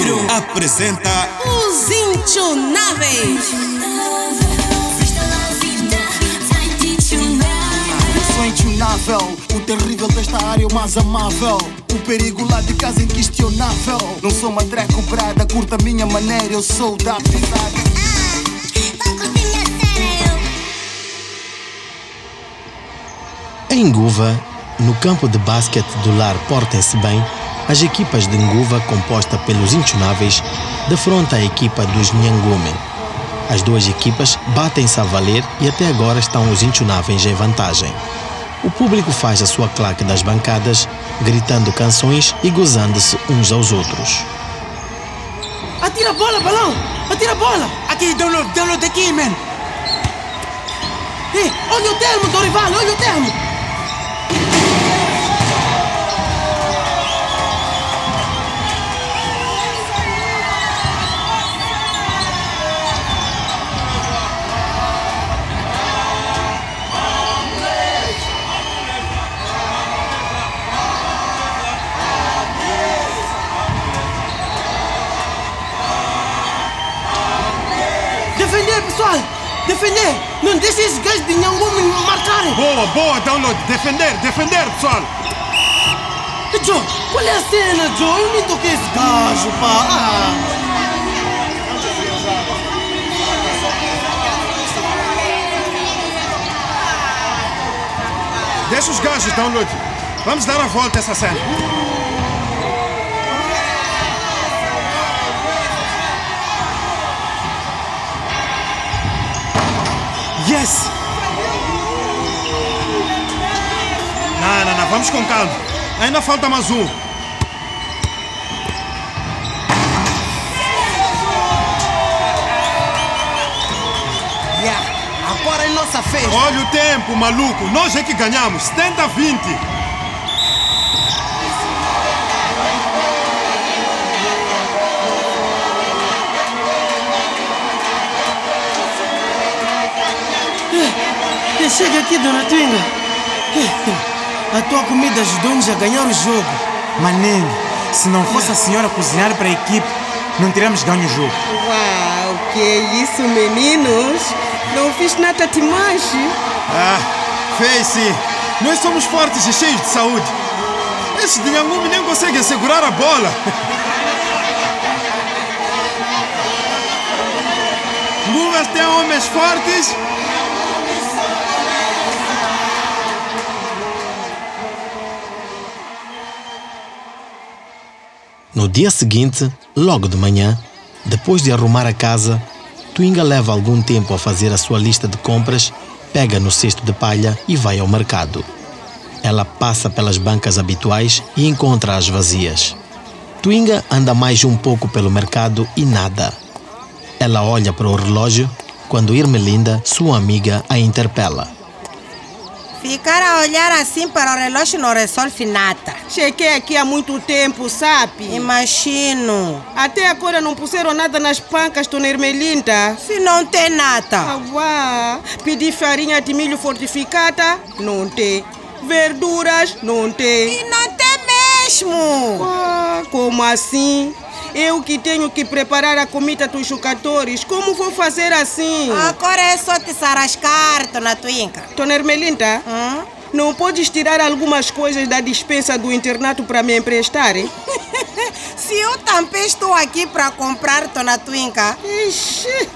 Apresenta Os Intionáveis. Eu sou intunável, o terrível desta área é o mais amável. O perigo lá de casa é inquestionável. Não sou uma drag cobrada, curta a minha maneira, eu sou da pisada. Em Nguva, no campo de basquete do lar Portem-se Bem, as equipas de Nguva, composta pelos intunáveis, defronta a equipa dos Nhangume. As duas equipas batem-se a valer e até agora estão os intunáveis em vantagem. O público faz a sua claque das bancadas, gritando canções e gozando-se uns aos outros. Atira a bola, balão! Atira a bola! Aqui, download, download aqui, man! Ei, olha o termo, Dorival, olha o termo! Não deixe esses gajos de Nhangume me marcarem! Boa, boa, download. Defender, defender, pessoal. Joe, qual é a cena, Joe? Eu nem toquei esse gajo, pá! Ah. Deixa os gajos, download. Vamos dar a volta a essa cena. Yes! Não, não, não. Vamos com calma. Ainda falta mais um. Yeah. Agora é nossa festa! Olha o tempo, maluco. Nós é que ganhamos. 70 a 20. Eh, Chega aqui, dona Twinga. A tua comida ajudou-nos a ganhar o jogo. Manene, se não fosse a senhora cozinhar para a equipe, não teríamos ganho o jogo. Uau, que é isso, meninos? Não fiz nada demais. Ah, fez sim. Nós somos fortes e cheios de saúde. Esses de Nhangume nem conseguem segurar a bola. Ngugas tem homens fortes. No dia seguinte, logo de manhã, depois de arrumar a casa, Twinga leva algum tempo a fazer a sua lista de compras, pega no cesto de palha e vai ao mercado. Ela passa pelas bancas habituais e encontra-as vazias. Twinga anda mais um pouco pelo mercado e nada. Ela olha para o relógio quando Irmelinda, sua amiga, a interpela. Ficar a olhar assim para o relógio não resolve nada. Cheguei aqui há muito tempo, sabe? Imagino. Até agora não puseram nada nas pancas, dona Ermelinda. Se não tem nada. Ah. Pedi farinha de milho fortificada? Não tem. Verduras? Não tem. E não tem mesmo. Ah, como assim? Eu que tenho que preparar a comida dos jogadores, como vou fazer assim? Agora é só te sarascar, dona Twinca. Dona Ermelinda, Hum? não podes tirar algumas coisas da dispensa do internato para me emprestar? hein? Se eu também estou aqui para comprar, dona Twinca, Ixi,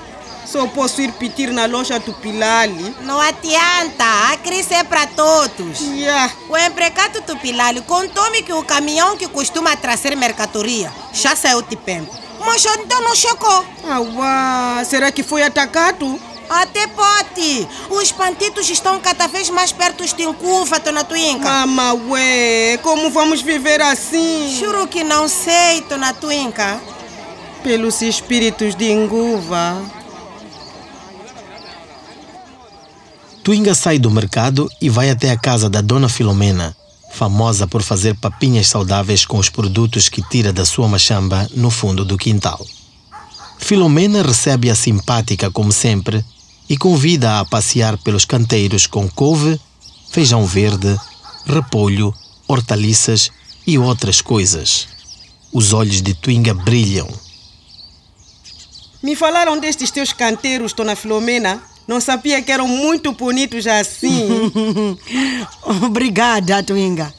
só posso ir pedir na loja do Pilali. não adianta. A crise é para todos. Yeah. O empregado do Pilali contou-me que o caminhão que costuma trazer mercadoria já saiu de tempo. Mas então não chegou. Ah, uá. Será que foi atacado? Até pode. Os bandidos estão cada vez mais perto de Incuva, dona Twinca. Mama, ué, como vamos viver assim? Juro que não sei, dona Twinca. Pelos espíritos de Nguva. Twinga sai do mercado e vai até a casa da Dona Filomena, famosa por fazer papinhas saudáveis com os produtos que tira da sua machamba no fundo do quintal. Filomena recebe-a simpática como sempre e convida-a a passear pelos canteiros com couve, feijão verde, repolho, hortaliças e outras coisas. os olhos de Twinga brilham. Me falaram destes teus canteiros, Dona Filomena. Não sabia que eram muito bonitos assim. Obrigada, Twinga.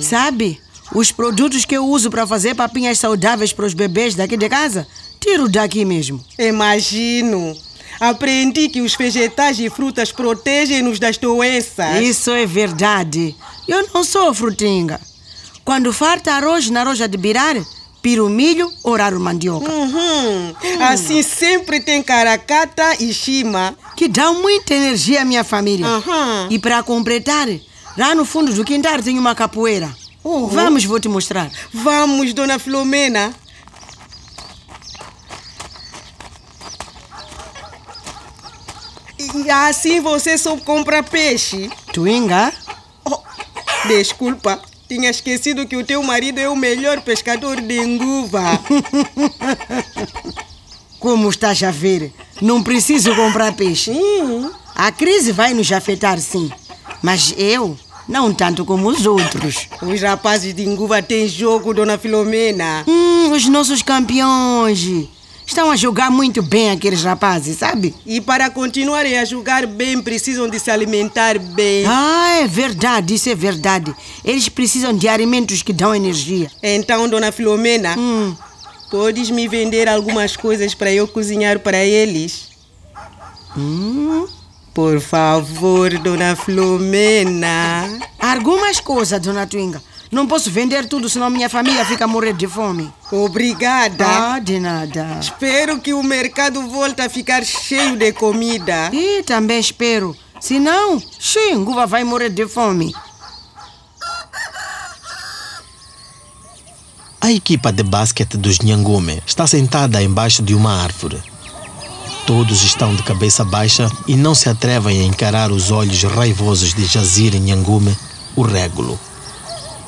Sabe, os produtos que eu uso para fazer papinhas saudáveis para os bebês daqui de casa, tiro daqui mesmo. Imagino. Aprendi que os vegetais e frutas protegem-nos das doenças. Isso é verdade. Eu não sou frutinga. Quando farta arroz na roja de birar, piro milho ou raro mandioca. Uhum. Assim sempre tem caracata e chima. Que dão muita energia à minha família. Aham. E para completar, lá no fundo do quintal tem uma capoeira. Vamos, vou te mostrar. Vamos, Dona Filomena. E assim você só compra peixe. Twinga? Oh, desculpa, tinha esquecido que o teu marido é o melhor pescador de enguva. Como estás a ver? Não preciso comprar peixe. A crise vai nos afetar, sim. Mas eu, não tanto como os outros. os rapazes de enguva têm jogo, Dona Filomena. Hum, os nossos campeões. Estão a jogar muito bem aqueles rapazes, sabe? E para continuarem a jogar bem, precisam de se alimentar bem. Ah, é verdade, isso é verdade. Eles precisam de alimentos que dão energia. Então, Dona Filomena, Hum, podes me vender algumas coisas para eu cozinhar para eles? hum. Por favor, Dona Filomena. Algumas coisas, dona Twinga. Não posso vender tudo, senão minha família fica a morrer de fome. Obrigada. Ah, de nada. Espero que o mercado volte a ficar cheio de comida. E também espero. Senão, Xinguva vai morrer de fome. A equipa de basquete dos Nhangume está sentada embaixo de uma árvore. Todos estão de cabeça baixa e não se atrevem a encarar os olhos raivosos de Jazir Nhangume, o régulo.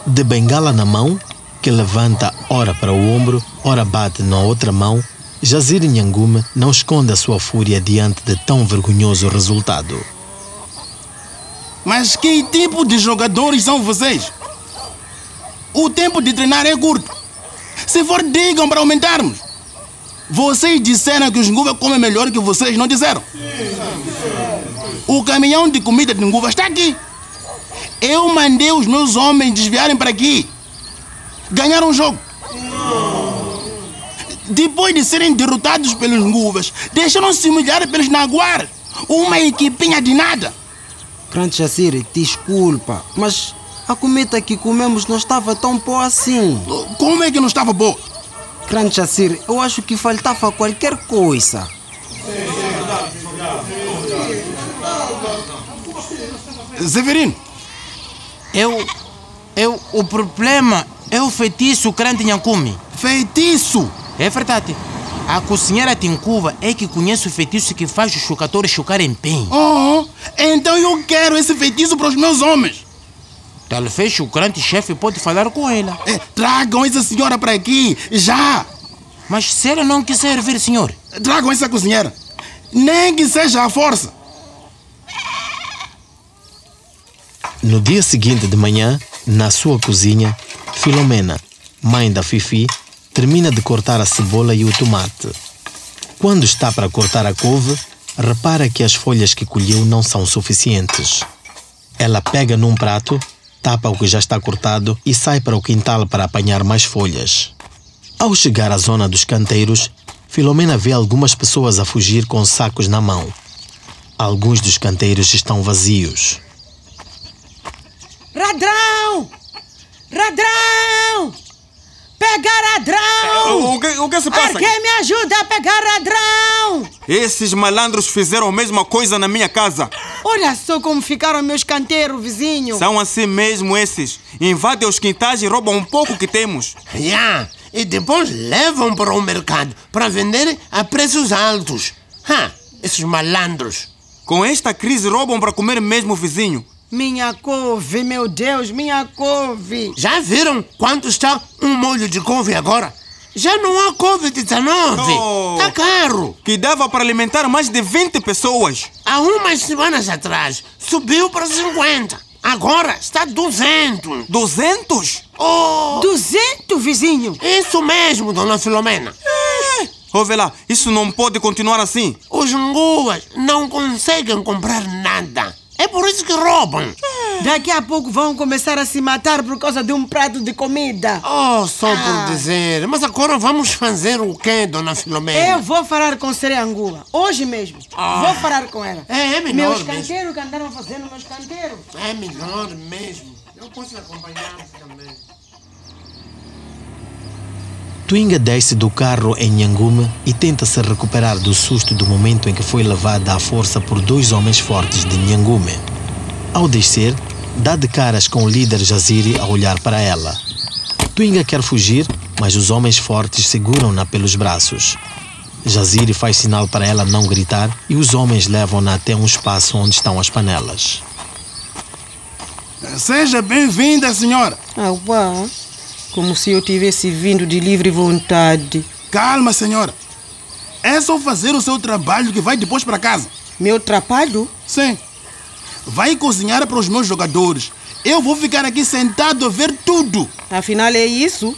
De bengala na mão, que levanta ora para o ombro, ora bate na outra mão, Jazir Nhangume não esconde a sua fúria diante de tão vergonhoso resultado. Mas que tipo de jogadores são vocês? O tempo de treinar é curto. Se for, digam para aumentarmos. Vocês disseram que os Nguva comem melhor que vocês, não disseram? O caminhão de comida de Nguva está aqui. Eu mandei os meus homens desviarem para aqui. Ganharam o jogo. Depois de serem derrotados pelos Nguvas, deixaram-se humilhar pelos Naguar. Uma equipinha de nada. Grande Jacir, desculpa, mas a comida que comemos não estava tão boa assim. Como é que não estava boa? Grande Jacir, eu acho que faltava qualquer coisa. Severino, Eu. Eu. O problema é o feitiço crente Nhankumi. feitiço. É verdade. A cozinheira Tincuva é que conhece o feitiço que faz os chocadores chocarem bem. Oh, então eu quero esse feitiço para os meus homens. Talvez o grande chefe pode falar com ela. Eh, Tragam essa senhora para aqui, já. Mas se ela não quiser vir, senhor, Tragam essa cozinheira. Nem que seja à força. No dia seguinte de manhã, na sua cozinha, Filomena, mãe da Fifi, termina de cortar a cebola e o tomate. Quando está para cortar a couve, repara que as folhas que colheu não são suficientes. Ela pega num prato, tapa o que já está cortado e sai para o quintal para apanhar mais folhas. Ao chegar à zona dos canteiros, Filomena vê algumas pessoas a fugir com sacos na mão. Alguns dos canteiros estão vazios. Radrão! Radrão! Pega ladrão! O que, o que se passa? Alguém me ajuda a pegar ladrão! Esses malandros fizeram a mesma coisa na minha casa. Olha só como ficaram meus canteiros, vizinho. São assim mesmo esses. Invadem os quintais e roubam um pouco que temos. Já, e depois levam para o mercado para vender a preços altos. Ha, esses malandros. Com esta crise roubam para comer mesmo o vizinho. Minha couve, meu Deus, minha couve. Já viram quanto está um molho de couve agora? Já não há couve de 19. Oh. Tá caro. Que dava para alimentar mais de 20 pessoas. Há umas semanas atrás subiu para 50. Agora está 200. 200? Oh, 200, vizinho. isso mesmo, dona Filomena. Ouve lá, isso não pode continuar assim. Os nguvas não conseguem comprar nada. É por isso que roubam. Daqui a pouco vão começar a se matar por causa de um prato de comida. Oh, só por dizer. Mas agora vamos fazer o quê, dona Filomena? Eu vou falar com Sereangua, hoje mesmo. Vou falar com ela. É, é melhor Meus canteiros que andaram fazendo meus canteiros. É melhor mesmo. Eu posso acompanhar também. Twinga desce do carro em Nhangume e tenta se recuperar do susto do momento em que foi levada à força por dois homens fortes de Nhangume. Ao descer, dá de caras com o líder Jaziri a olhar para ela. Twinga quer fugir, mas os homens fortes seguram-na pelos braços. Jaziri faz sinal para ela não gritar e os homens levam-na até um espaço onde estão as panelas. Seja bem-vinda, senhora. Ah, uau. Como se eu tivesse vindo de livre vontade. Calma, senhora. É só fazer o seu trabalho que vai depois para casa. Meu trabalho? Sim. Vai cozinhar para os meus jogadores. Eu vou ficar aqui sentado a ver tudo. Afinal é isso?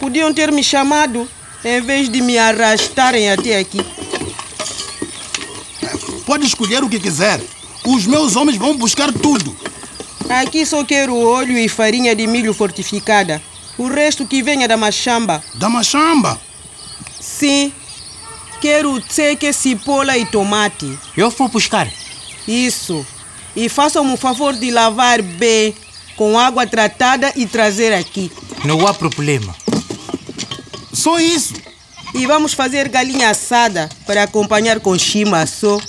Podiam ter me chamado em vez de me arrastarem até aqui. Pode escolher o que quiser. Os meus homens vão buscar tudo. Aqui só quero óleo e farinha de milho fortificada. O resto que venha da machamba. Da machamba? Sim. Quero tseque, cipola e tomate. Eu vou buscar. Isso. E façam-me o favor de lavar bem com água tratada e trazer aqui. Não há problema. Só isso. E vamos fazer galinha assada para acompanhar com chimaçô.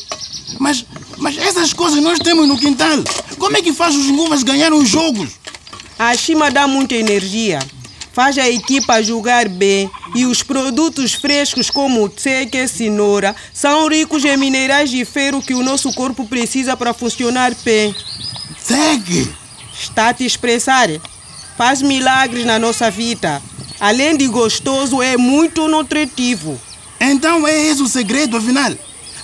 Mas, mas essas coisas nós temos no quintal. Como é que faz os nguvas ganharem os jogos? A chima dá muita energia. Faz a equipa jogar bem e os produtos frescos como tseque e cenoura são ricos em minerais de ferro que o nosso corpo precisa para funcionar bem. Segue. Está a te expressar? Faz milagres na nossa vida. Além de gostoso, é muito nutritivo. Então é esse o segredo, afinal.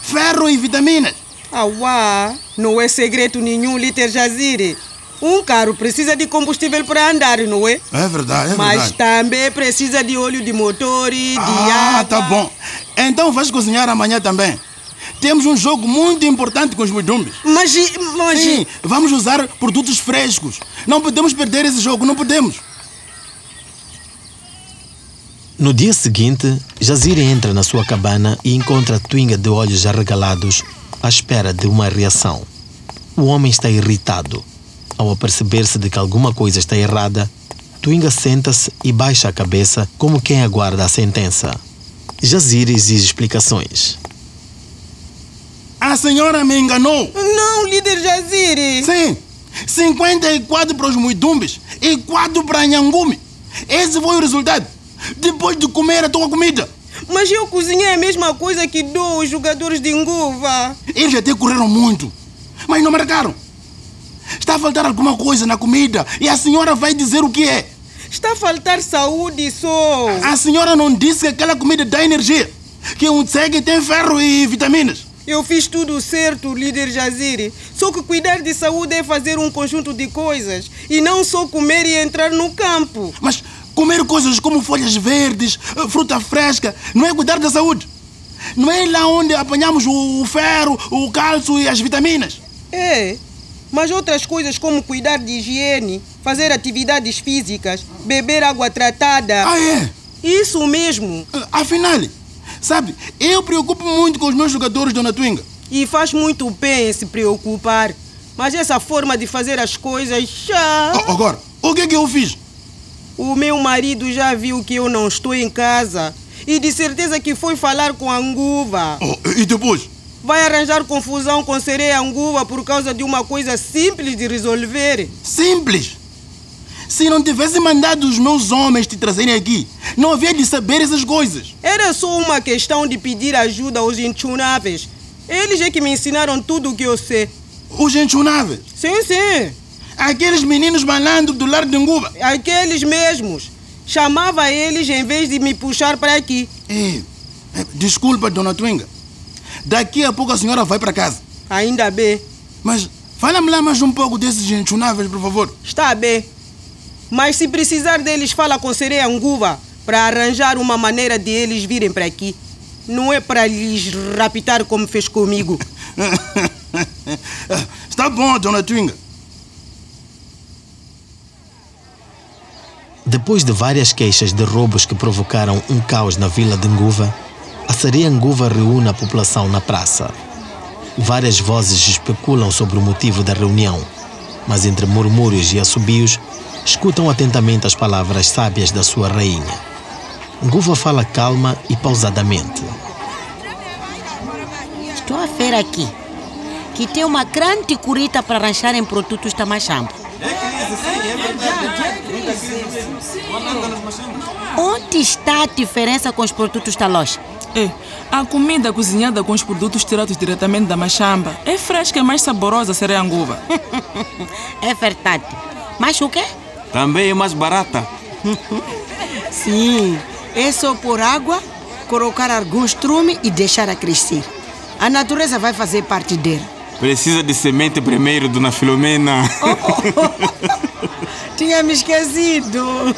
Ferro e vitaminas. Ah, uá, não é segredo nenhum, Liter Jazire. Um carro precisa de combustível para andar, não é? É verdade, é Mas verdade. também precisa de óleo de motor e de Ah, água. tá bom. Então vais cozinhar amanhã também. Temos um jogo muito importante com os mudumbis. Mas, mas... Sim, vamos usar produtos frescos. Não podemos perder esse jogo, não podemos. No dia seguinte, Jaziri entra na sua cabana e encontra Twinga de olhos arregalados à espera de uma reação. O homem está irritado. Ao aperceber-se de que alguma coisa está errada, Twinga senta-se e baixa a cabeça como quem aguarda a sentença. Jaziri exige explicações. A senhora me enganou. Não, líder Jaziri. Sim, 54 para os muidumbis e 4 para Nhangume. Esse foi o resultado. Depois de comer a tua comida. Mas eu cozinhei a mesma coisa que dou aos jogadores de Nguva. Eles até correram muito, mas não marcaram. Está a faltar alguma coisa na comida e a senhora vai dizer o que é. Está a faltar saúde só. A senhora não disse que aquela comida dá energia, que um tsegue tem ferro e vitaminas. Eu fiz tudo certo, líder Jaziri. Só que cuidar de saúde é fazer um conjunto de coisas e não só comer e entrar no campo. Mas comer coisas como folhas verdes, eh, fruta fresca, não é cuidar da saúde. Não é lá onde apanhamos o ferro, o cálcio e as vitaminas. É, mas outras coisas como cuidar de higiene, fazer atividades físicas, beber água tratada. Ah, é? Isso mesmo. Afinal, sabe, eu preocupo muito com os meus jogadores, Dona Twinga. E faz muito bem em se preocupar. Mas essa forma de fazer as coisas já. A- Agora, o que é que eu fiz? O meu marido já viu que eu não estou em casa. E de certeza que foi falar com a Anguva. Oh, e depois? Vai arranjar confusão com Sereia Anguva por causa de uma coisa simples de resolver. Simples. Se não tivesse mandado os meus homens te trazerem aqui, não havia de saber essas coisas. Era só uma questão de pedir ajuda aos inchunáveis. Eles é que me ensinaram tudo o que eu sei. Os enchunáveis. Sim, sim. Aqueles meninos malandros do lar de Nguba. Aqueles mesmos. Chamava eles em vez de me puxar para aqui. Eh, eh, desculpa, Dona Twinga. Daqui a pouco a senhora vai para casa. Ainda bem. Mas fala-me lá mais um pouco desses enchunáveis, por favor. Está bem. Mas se precisar deles, fala com Sereia Anguva para arranjar uma maneira de eles virem para aqui. Não é para lhes raptar como fez comigo. Está bom, dona Twinga. Depois de várias queixas de roubos que provocaram um caos na vila de Nguva, a Sereia Nguva reúne a população na praça. Várias vozes especulam sobre o motivo da reunião, mas entre murmúrios e assobios, escutam atentamente as palavras sábias da sua rainha. Nguva fala calma e pausadamente. Estou a ver aqui que tem uma grande curita para arranjar em produtos da Machambo. Onde está a diferença com os produtos da loja? É, a comida cozinhada com os produtos tirados diretamente da machamba é fresca e mais saborosa sereia anguva. é verdade. Mas o quê? Também é mais barata. Sim, é só pôr água, colocar algum estrume e deixar a crescer. A natureza vai fazer parte dela. Precisa de semente primeiro, dona Filomena. Tinha me esquecido.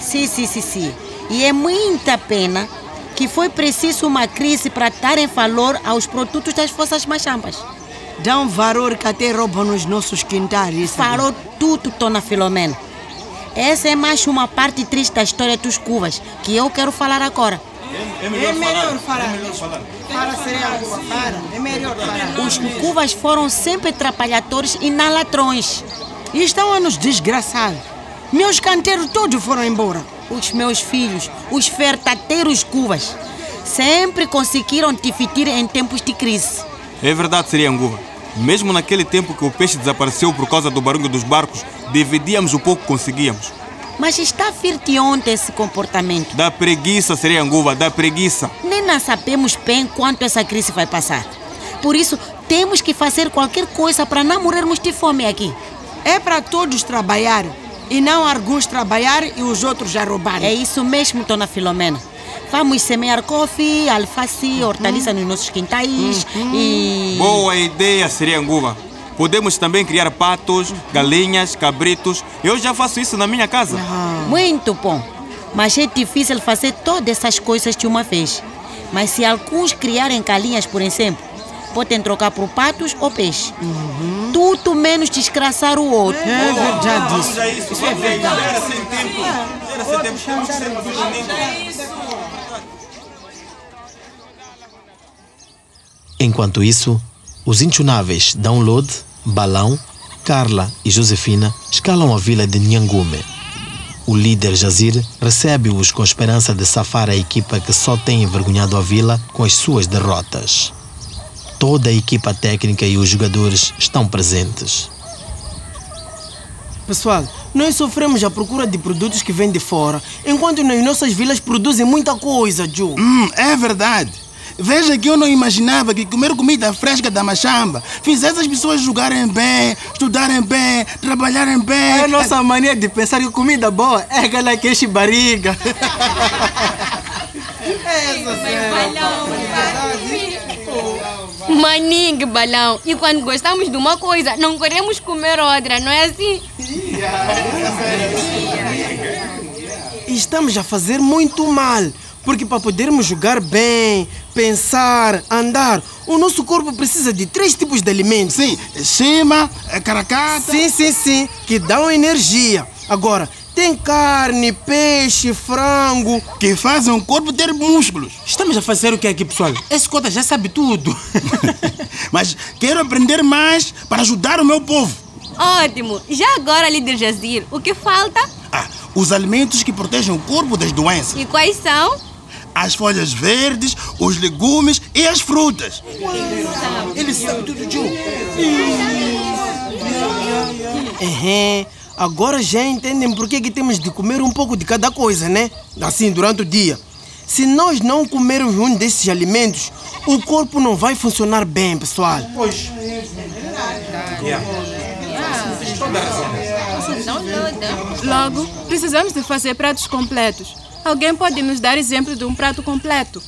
Sim, sim, sim, sim. E é muita pena que foi preciso uma crise para darem valor aos produtos das vossas machambas. Dão valor que até roubam nos nossos quintais. Falou tudo, dona Filomena. Essa é mais uma parte triste da história dos cuvas, que eu quero falar agora. É melhor, é melhor falar. É melhor falar. Fala sereia Anguva, para. É melhor falar. Os cuvas foram sempre atrapalhadores e não ladrões. E estão a nos desgraçar. Meus canteiros todos foram embora. Os meus filhos, os vertadeiros cuvas, sempre conseguiram dividir em tempos de crise. É verdade, seria Anguva. Mesmo naquele tempo que o peixe desapareceu por causa do barulho dos barcos, dividíamos o pouco que conseguíamos. Mas está vir de onde esse comportamento? Dá preguiça, seria Anguva, dá preguiça. Nem nós sabemos bem quanto essa crise vai passar. Por isso, temos que fazer qualquer coisa para não morrermos de fome aqui. É para todos trabalhar e não alguns trabalhar e os outros já roubarem. É isso mesmo, dona Filomena. Vamos semear couve, alface, hortaliça nos nossos quintais e. Boa ideia, seria Anguva. Podemos também criar patos, galinhas, cabritos. Eu já faço isso na minha casa. Muito bom. Mas é difícil fazer todas essas coisas de uma vez. Mas se alguns criarem galinhas, por exemplo, podem trocar por patos ou peixe. Tudo menos desgraçar o outro. É verdade isso. isso. Isso é verdade. Era sem tempo. Era sem tempo. Enquanto isso, os inchunáveis Download, Balão, Carla e Josefina escalam a vila de Nhangume. O líder Jazir recebe-os com esperança de safar a equipa que só tem envergonhado a vila com as suas derrotas. Toda a equipa técnica e os jogadores estão presentes. Pessoal, nós sofremos a procura de produtos que vêm de fora, enquanto nas nossas vilas produzem muita coisa, Joe. Hum, é verdade. Veja que eu não imaginava que comer comida fresca da machamba fizesse as pessoas jogarem bem, estudarem bem, trabalharem bem. É a nossa mania de pensar que comida boa é aquela que enche barriga. Maningue, balão. E quando gostamos de uma coisa, não queremos comer outra, não é assim? Estamos a fazer muito mal. Porque para podermos jogar bem, pensar, andar, o nosso corpo precisa de três tipos de alimentos. Sim, chima, caracata. Sim, sim, sim, que dão energia. Agora, tem carne, peixe, frango. Que fazem o corpo ter músculos. Estamos a fazer o que aqui, pessoal? Esse cota já sabe tudo. Mas quero aprender mais para ajudar o meu povo. Ótimo. Já agora, líder Jazir, o que falta? Ah, os alimentos que protegem o corpo das doenças. E quais são? As folhas verdes, os legumes e as frutas. Ele sabe tudo, Joe. Uhum. Agora já entendem por que, que temos de comer um pouco de cada coisa, né? Assim, durante o dia. Se nós não comermos um desses alimentos, o corpo não vai funcionar bem, pessoal. Pois. Logo, precisamos de fazer pratos completos. Alguém pode nos dar exemplo de um prato completo?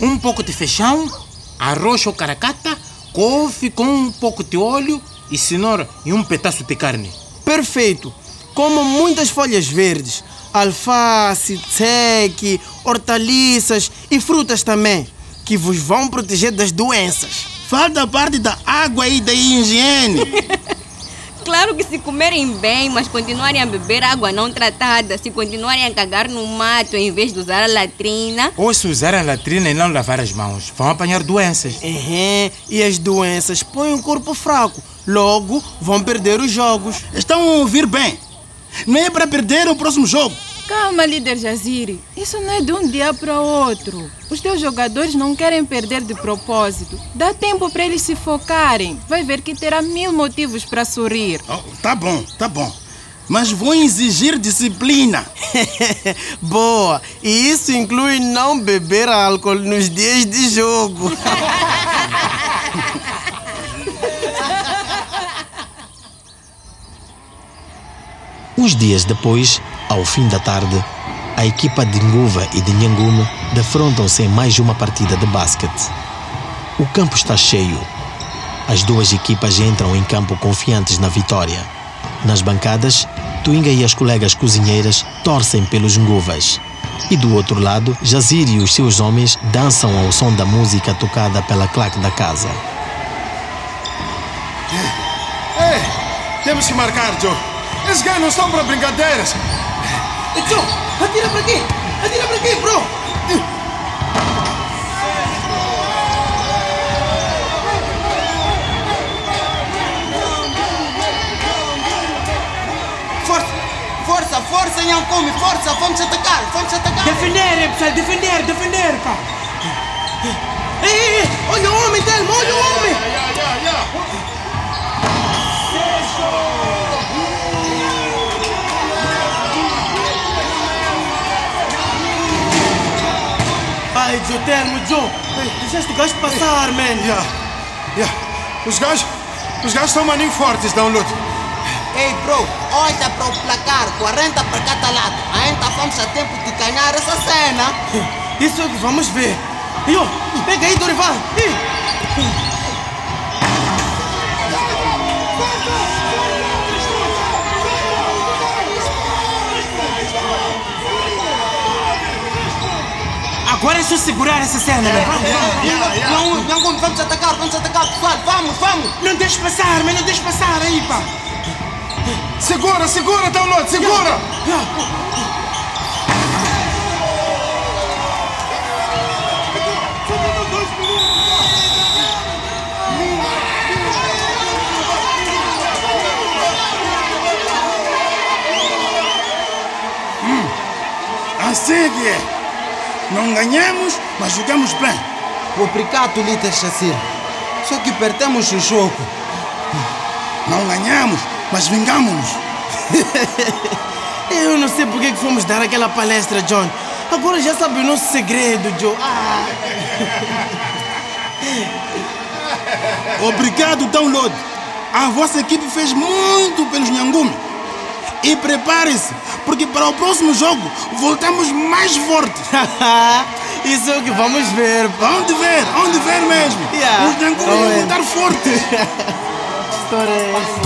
Um pouco de feijão, arroz ou caracata, couve com um pouco de óleo e cenoura e um pedaço de carne. Perfeito. Comam muitas folhas verdes, alface, tseque, hortaliças e frutas também, que vos vão proteger das doenças. Falta a parte da água e da higiene. Claro que se comerem bem, mas continuarem a beber água não tratada, se continuarem a cagar no mato em vez de usar a latrina. Ou se usar a latrina e não lavar as mãos, vão apanhar doenças. Uhum. E as doenças põem o corpo fraco, logo vão perder os jogos. Estão a ouvir bem. Não é para perder o próximo jogo. Calma, líder Jaziri. Isso não é de um dia para outro. Os teus jogadores não querem perder de propósito. Dá tempo para eles se focarem. Vai ver que terá mil motivos para sorrir. Oh, tá bom, tá bom. Mas vou exigir disciplina. Boa! E isso inclui não beber álcool nos dias de jogo. Uns dias depois, ao fim da tarde, a equipa de Nguva e de Nhangume defrontam-se em mais uma partida de basquete. O campo está cheio. As duas equipas entram em campo confiantes na vitória. Nas bancadas, Twinga e as colegas cozinheiras torcem pelos Nguvas. E do outro lado, Jazir e os seus homens dançam ao som da música tocada pela claque da casa. Ei, temos que marcar, Joe. Esses gajos não estão para brincadeiras. Joe, atira para aqui! Atira para aqui, bro! Força, força, força, Nhancume, força, vamos atacar, vamos atacar. Defender, pessoal, defender, defender, pá! Ei, ei, ei, olha o homem, Telmo, olha o homem! Ai, Joe, Telmo, Joe, ei, deixaste o gajo passar, man. Yeah, yeah. Os gajos, os gajos estão maninho fortes, download. Ei, bro, olha para o placar, 40 para cada lado. Ainda vamos a tempo de ganhar essa cena. Isso é o que vamos ver. E ó, pega aí, Dorival. Ih. Agora é só segurar essa cena, né? Vamos, vamos, vamos atacar, vamos atacar, pessoal, vamos, vamos. Não deixe passar, mas não deixe passar aí, pá. Segura, segura, download, segura! Assim que é. Não ganhamos, mas jogamos bem. Obrigado, líder Chacir. Só que perdemos o jogo. Não ganhamos, mas vingamos-nos. Eu não sei por que fomos dar aquela palestra, John. Agora já sabe o nosso segredo, Joe. Ah. Obrigado, Download. A vossa equipe fez muito pelos Nhangume. E prepare-se, porque para o próximo jogo voltamos mais fortes. Isso é o que vamos ver, pá. Onde ver? Onde ver mesmo? Yeah. Os Vamos vão voltar fortes. história é essa?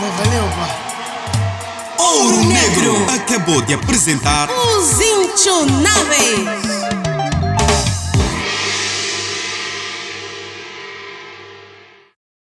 Mas valeu, pá. Ouro Negro acabou de apresentar Os Intionáveis.